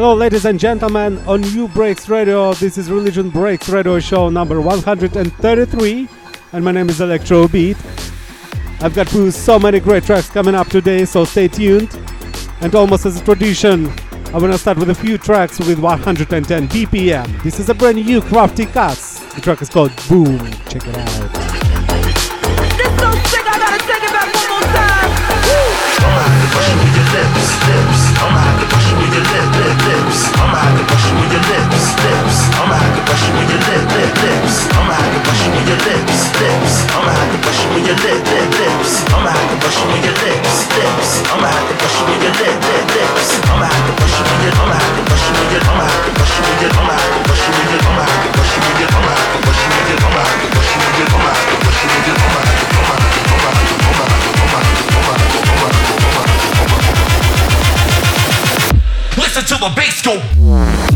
Hello, ladies and gentlemen, on Nubreaks Radio. This is Religion Breaks Radio Show number 133, and my name is ElectroBiT. I've got so many great tracks coming up today, so stay tuned. And almost as a tradition, I'm gonna start with a few tracks with 110 BPM. This is a brand new Crafty Cuts. The track is called Boom. Check it out. Lips. I'ma have to brush you with your lips, lips. I'ma have to brush you with your lip, lip, lips. I'ma have to brush you with your lips, lips. I'ma have to brush you with your lip, lip, lips. I'ma have to brush you with your lips, lips. I'ma have to brush you with your lip, lip, lips. I'ma have to brush you with your. I'ma have to brush with your. I'ma have to brush with your. I'ma have to brush with your. Listen to the bass go.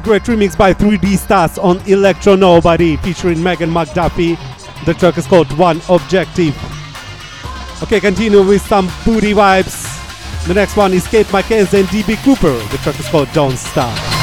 Great remix by 3D Stars on Electro Nobody featuring Megan McDuffie. The track is called One Objective. Okay, continue with some booty vibes. The next one is Kate McKenzie and DB Cooper. The track is called Don't Stop.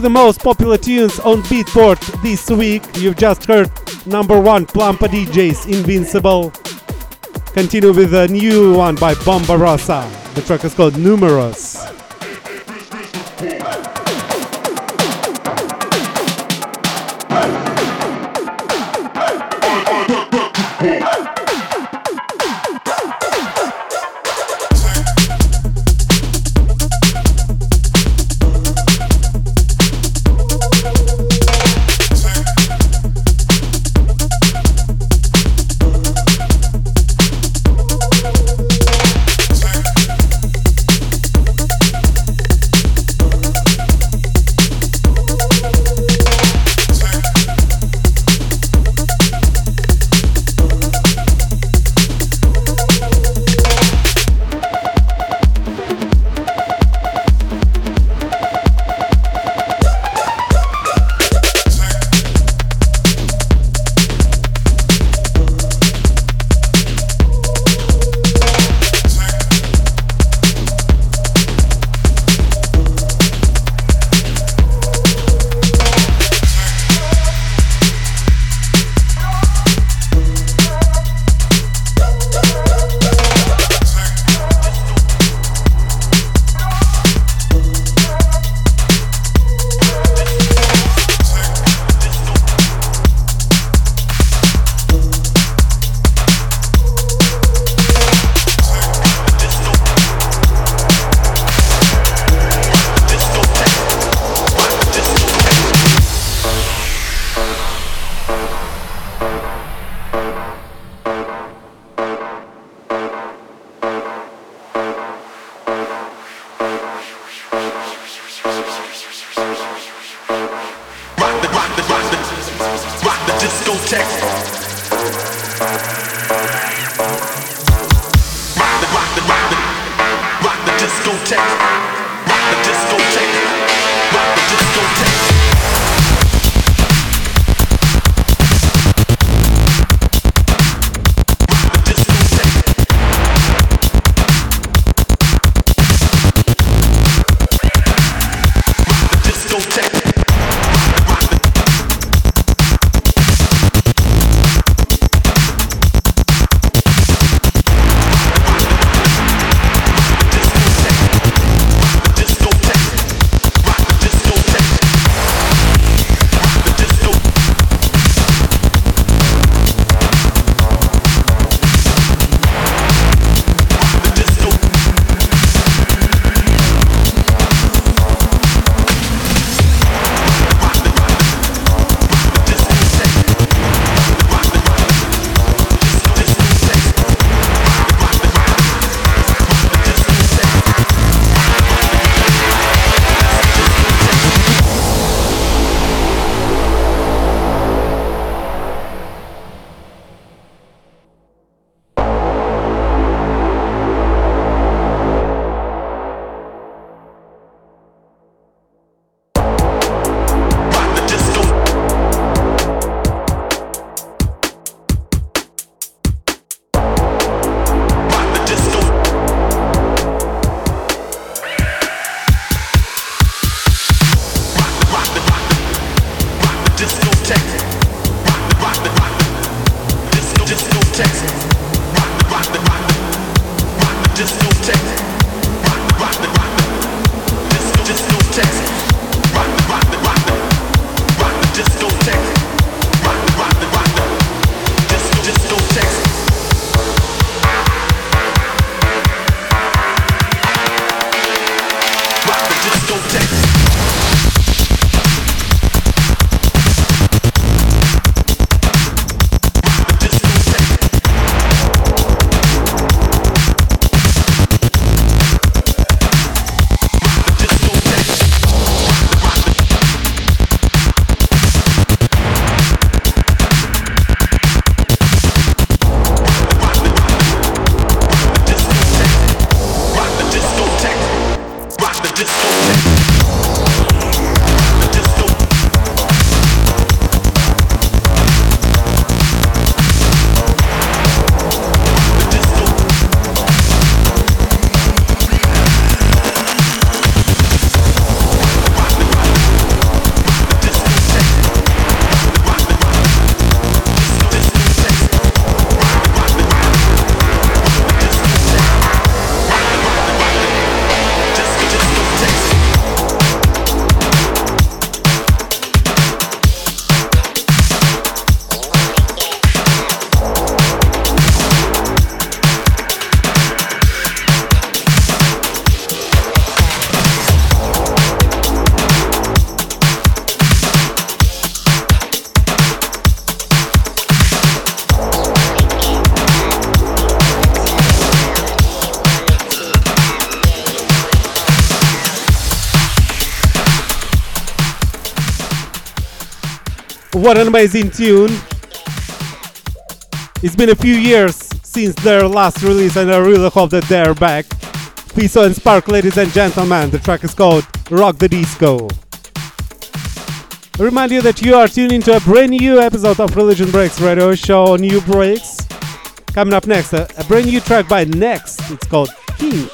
The most popular tunes on Beatport this week. You've just heard number one Plumpa DJs Invincible. Continue with a new one by Bomba Rosa. The track is called Numerous. what anybody's in tune. It's been a few years since their last release, and I really hope that they're back. Peace and spark, ladies and gentlemen. The track is called Rock the Disco. I remind you that you are tuning to a brand new episode of Religion Breaks Radio Show Nubreaks. Coming up next, a, a brand new track by Next. It's called King.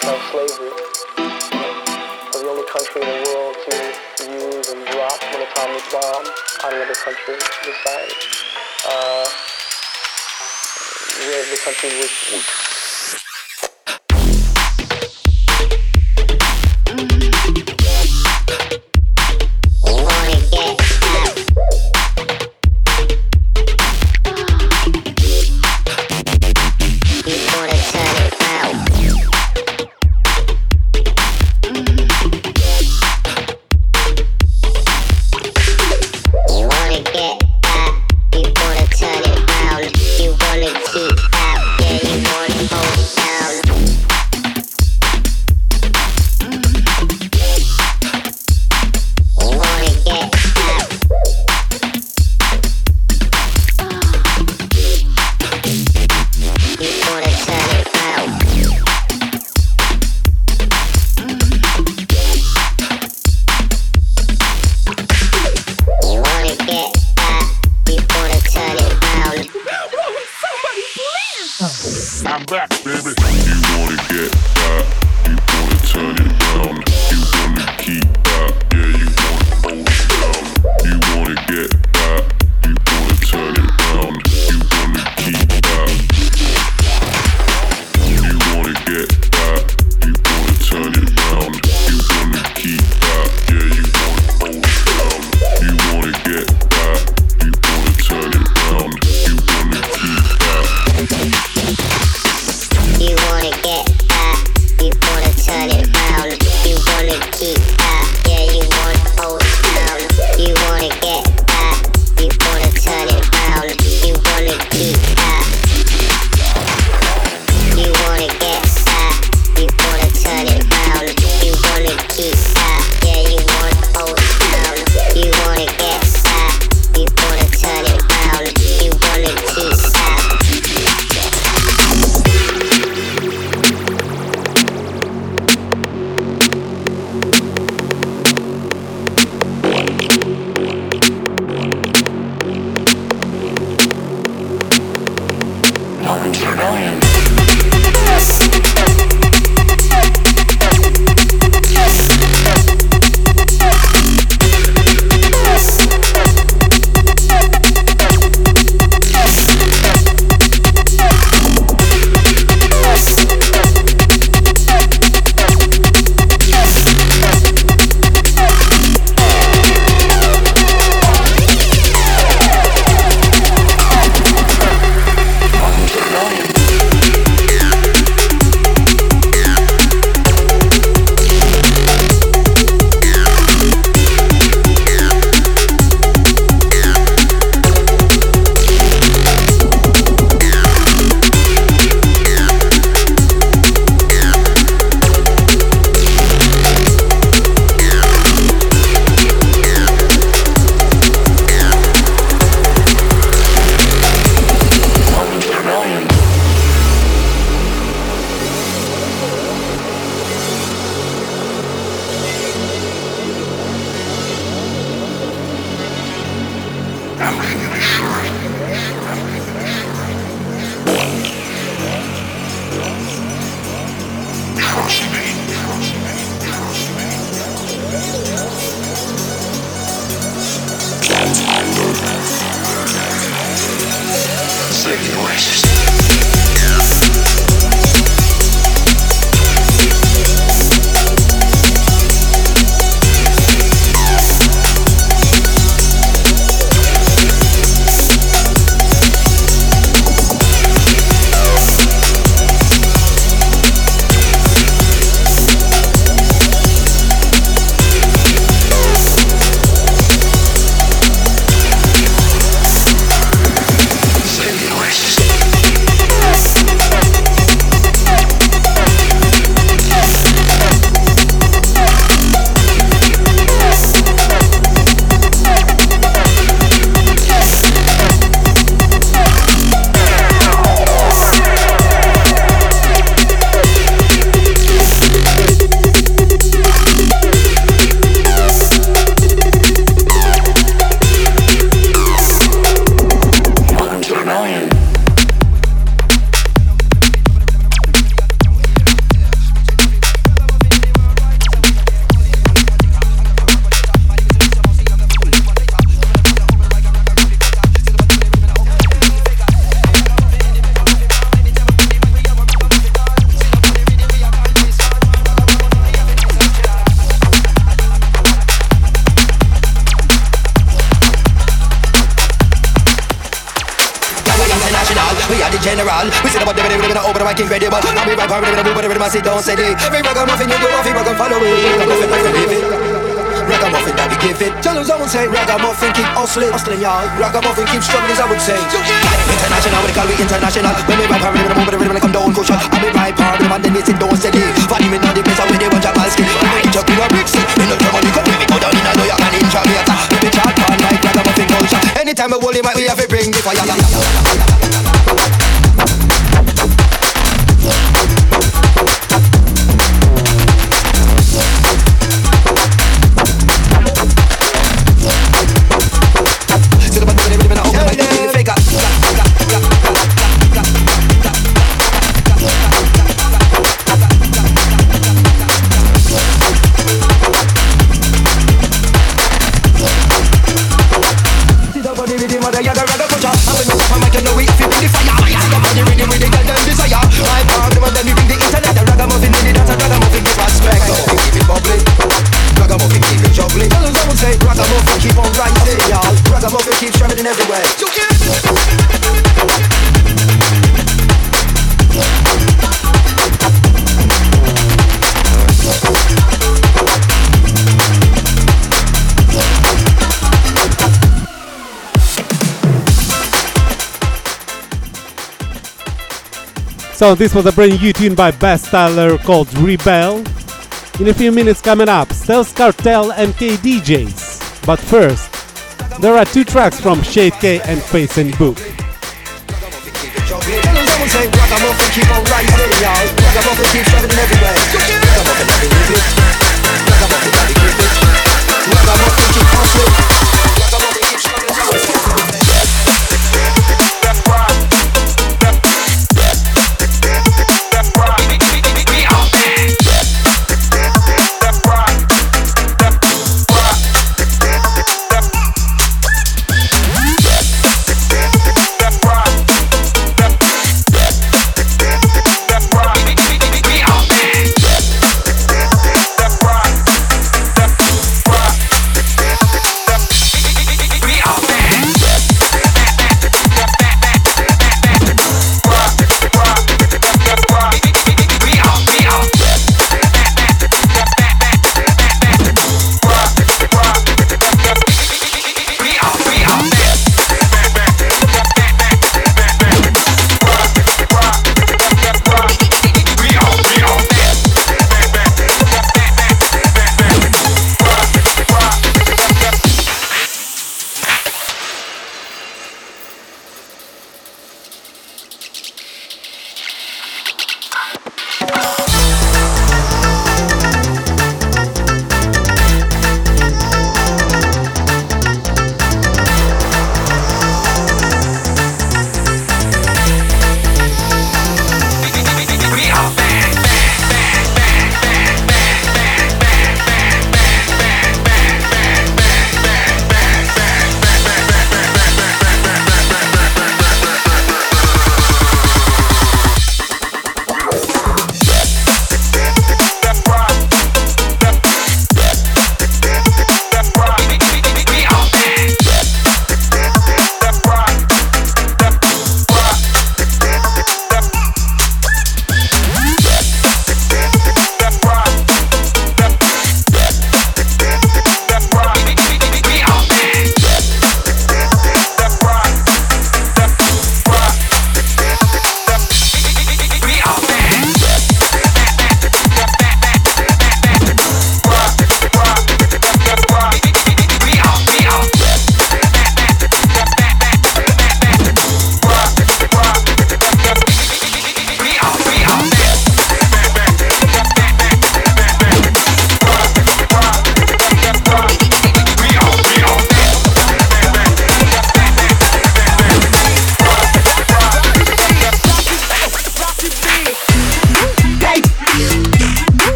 from slavery. We're the only country in the world to use and drop an atomic bomb on another country Besides, side. Uh, we're the country which don't say they So this was a brand new tune by Bass called Rebel. In a few minutes coming up, Stealth Cartel and KDJs. But first, there are two tracks from Shade K and Face and Book.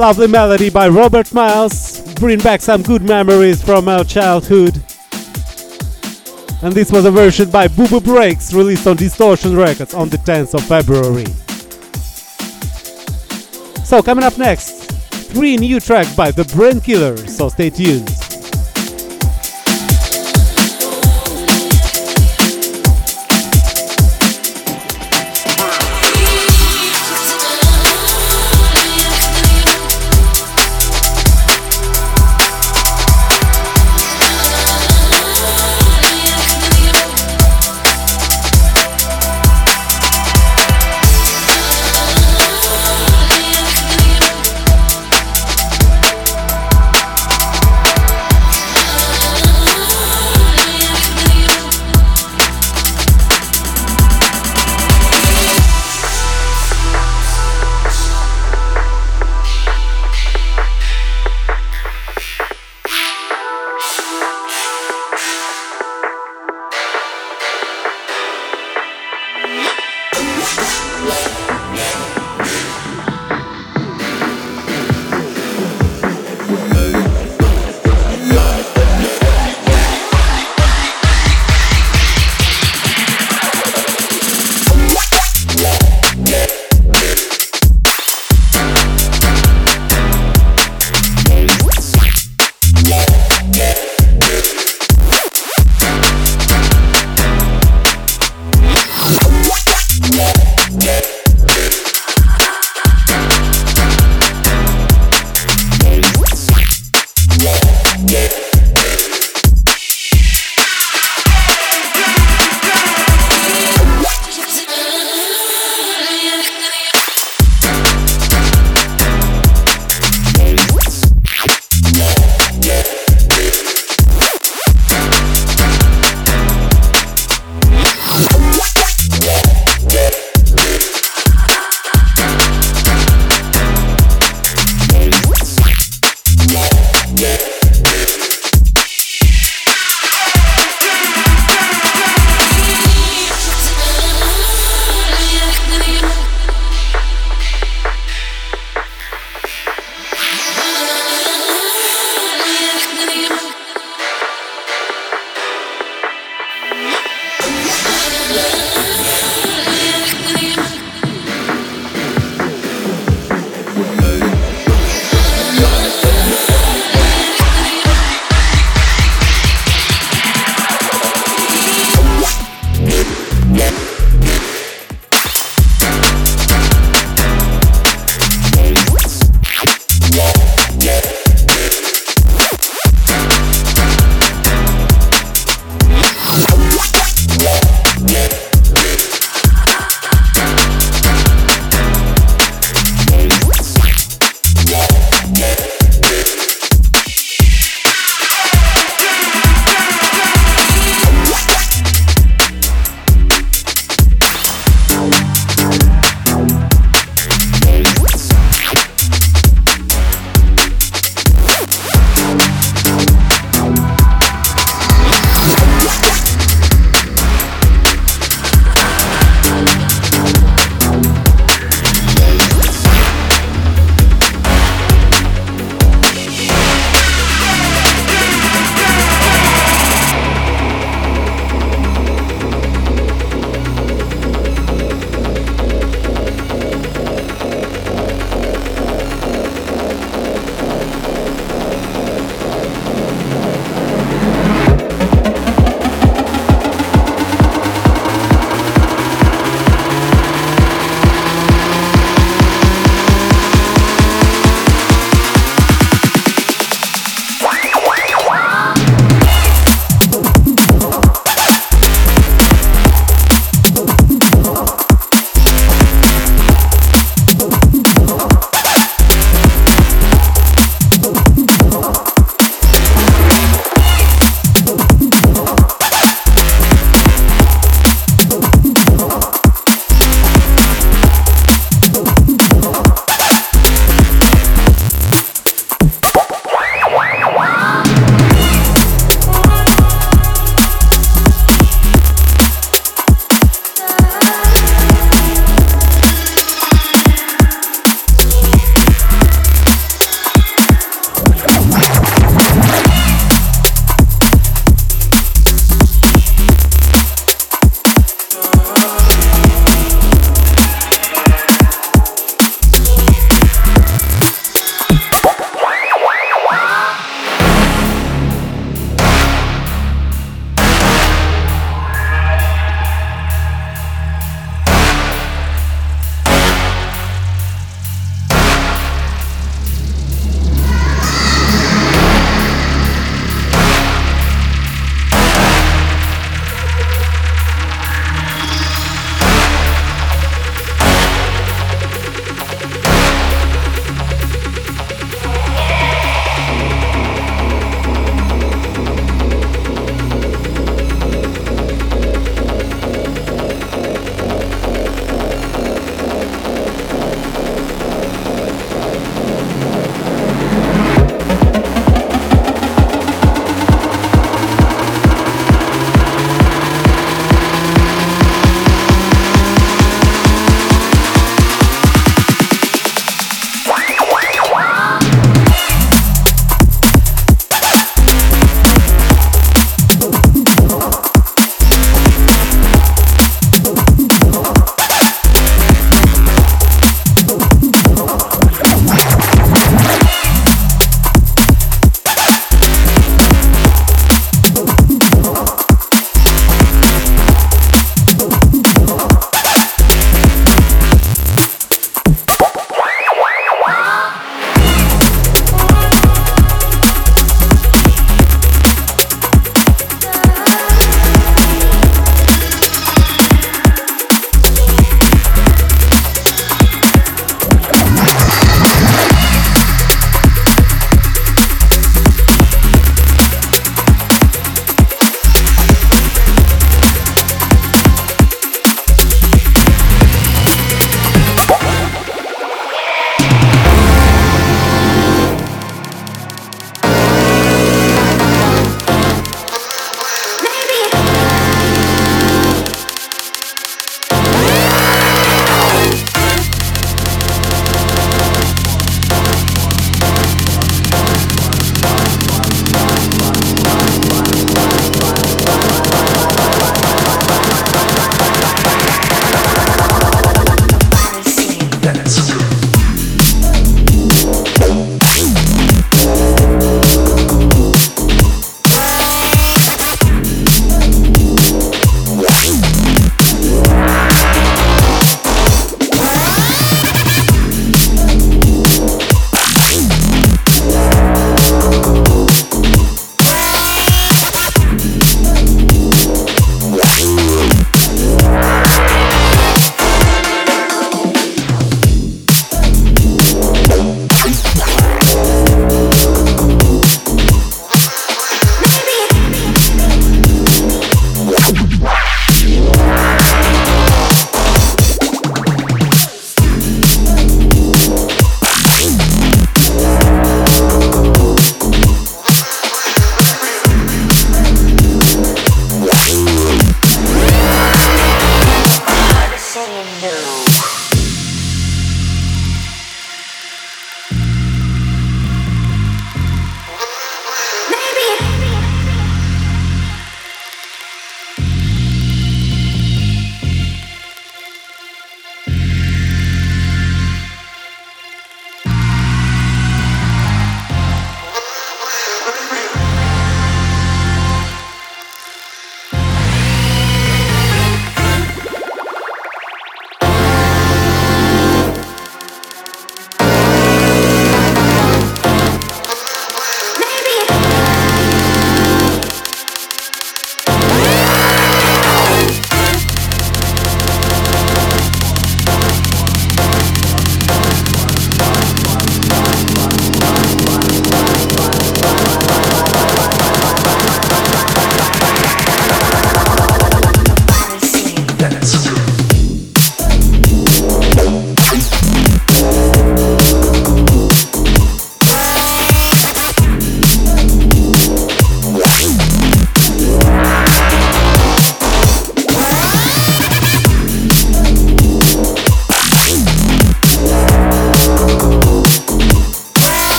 Lovely melody by Robert Miles. Bring back some good memories from our childhood. And this was a version by Boo Boo Breaks released on Distortion Records on the 10th of February. So, coming up next, three new tracks by The Brain Killer, so stay tuned.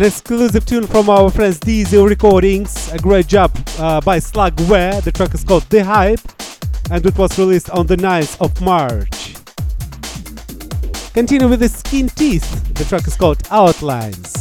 An exclusive tune from our friends Diesel Recordings. A great job uh, by Slugware. The track is called The Hype and it was released on the 9th of March. Continue with the Skin Teeth. The track is called Outlines.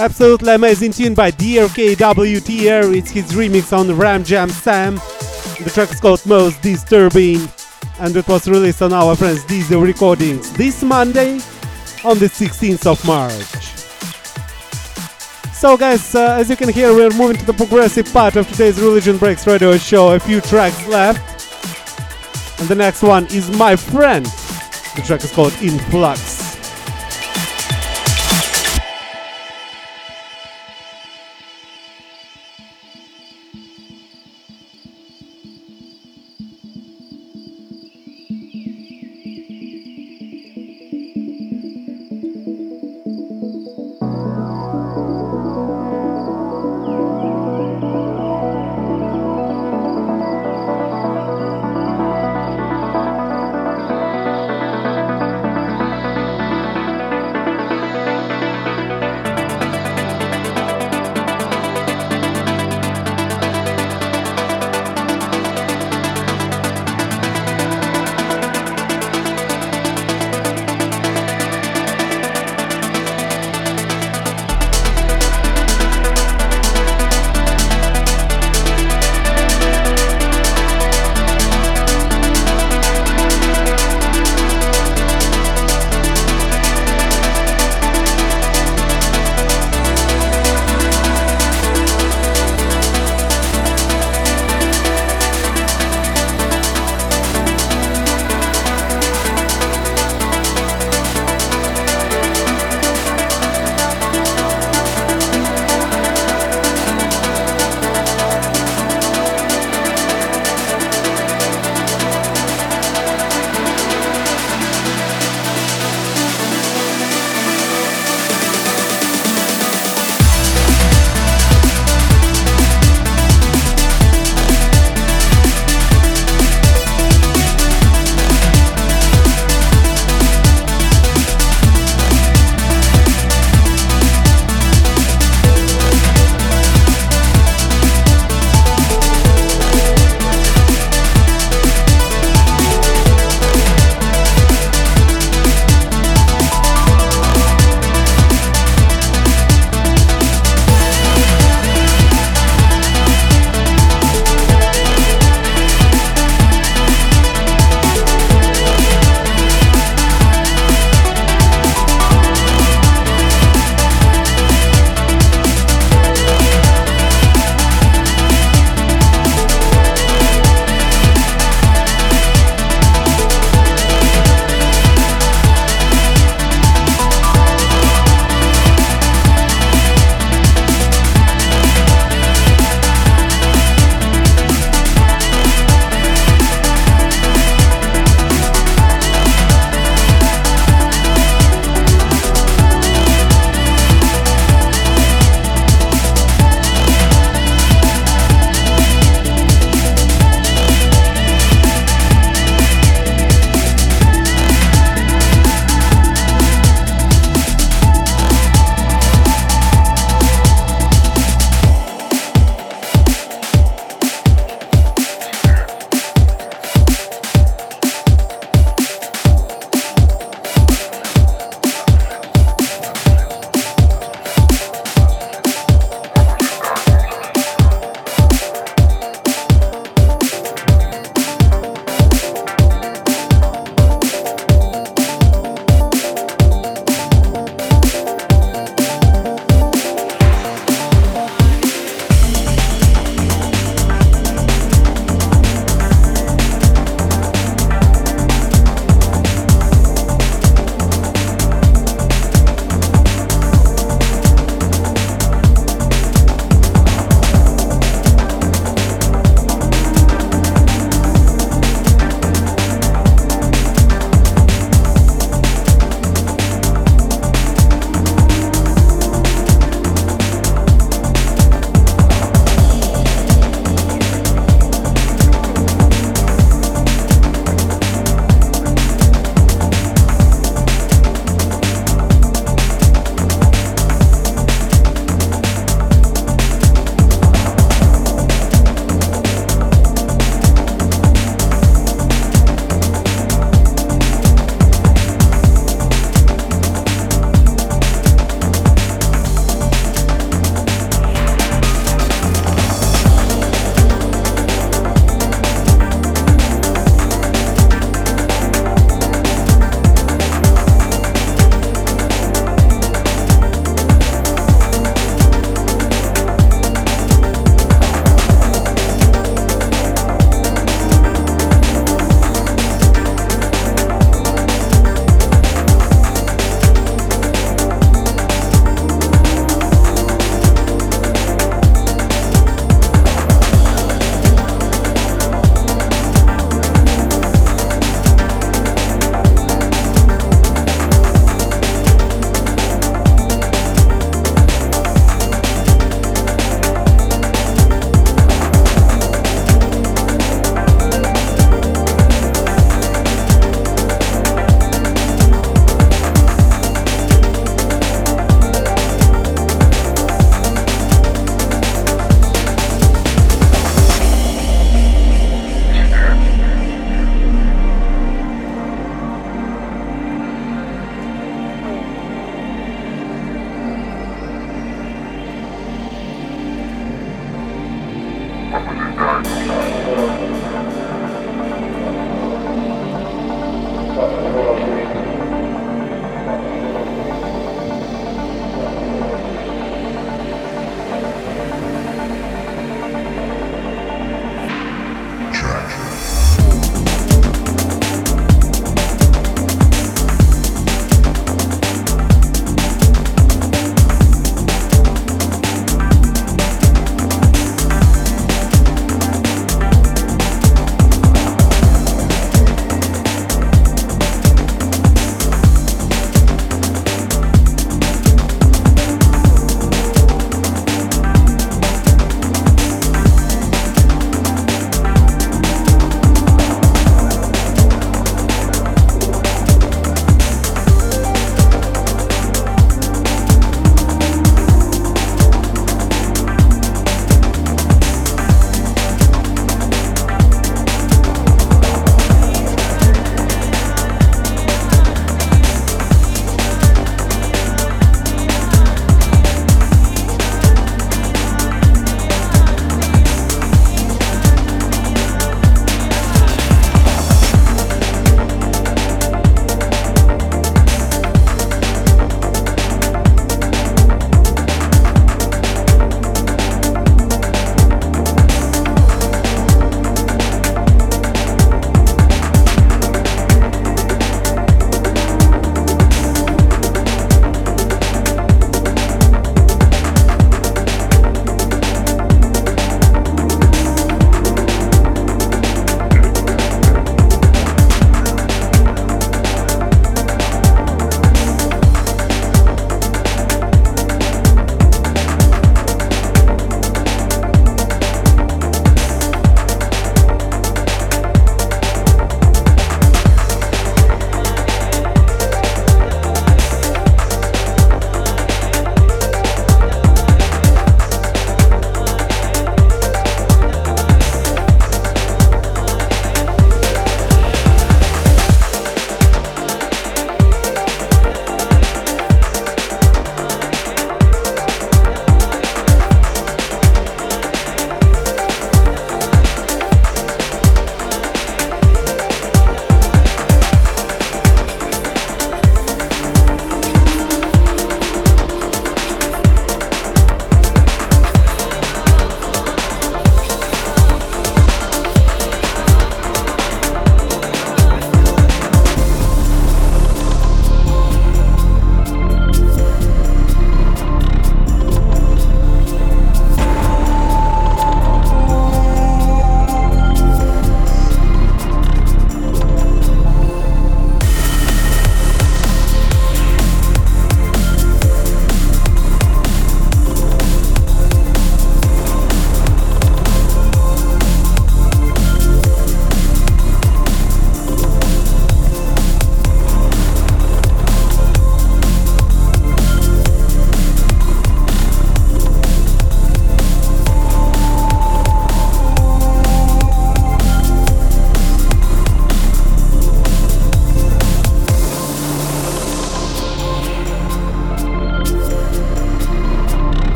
Absolutely amazing tune by DRKWTR. It's his remix on Ram Jam Sam. The track is called Most Disturbing and it was released on our friends Diesel Recordings this Monday on the 16th of March. So, guys, uh, as you can hear, we're moving to the progressive part of today's Religion Breaks radio show. A few tracks left. And the next one is My Friend. The track is called Influx.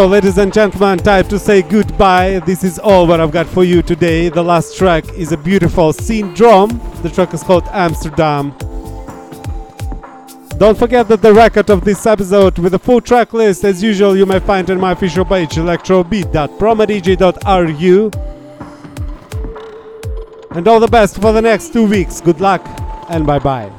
So, ladies and gentlemen, time to say goodbye. This is all what I've got for you today. The last track is a beautiful syndrome. The track is called Amsterdam. Don't forget that the record of this episode with the full track list, as usual, you may find on my official page electrobit.promodj.ru. And all the best for the next two weeks. Good luck and bye bye.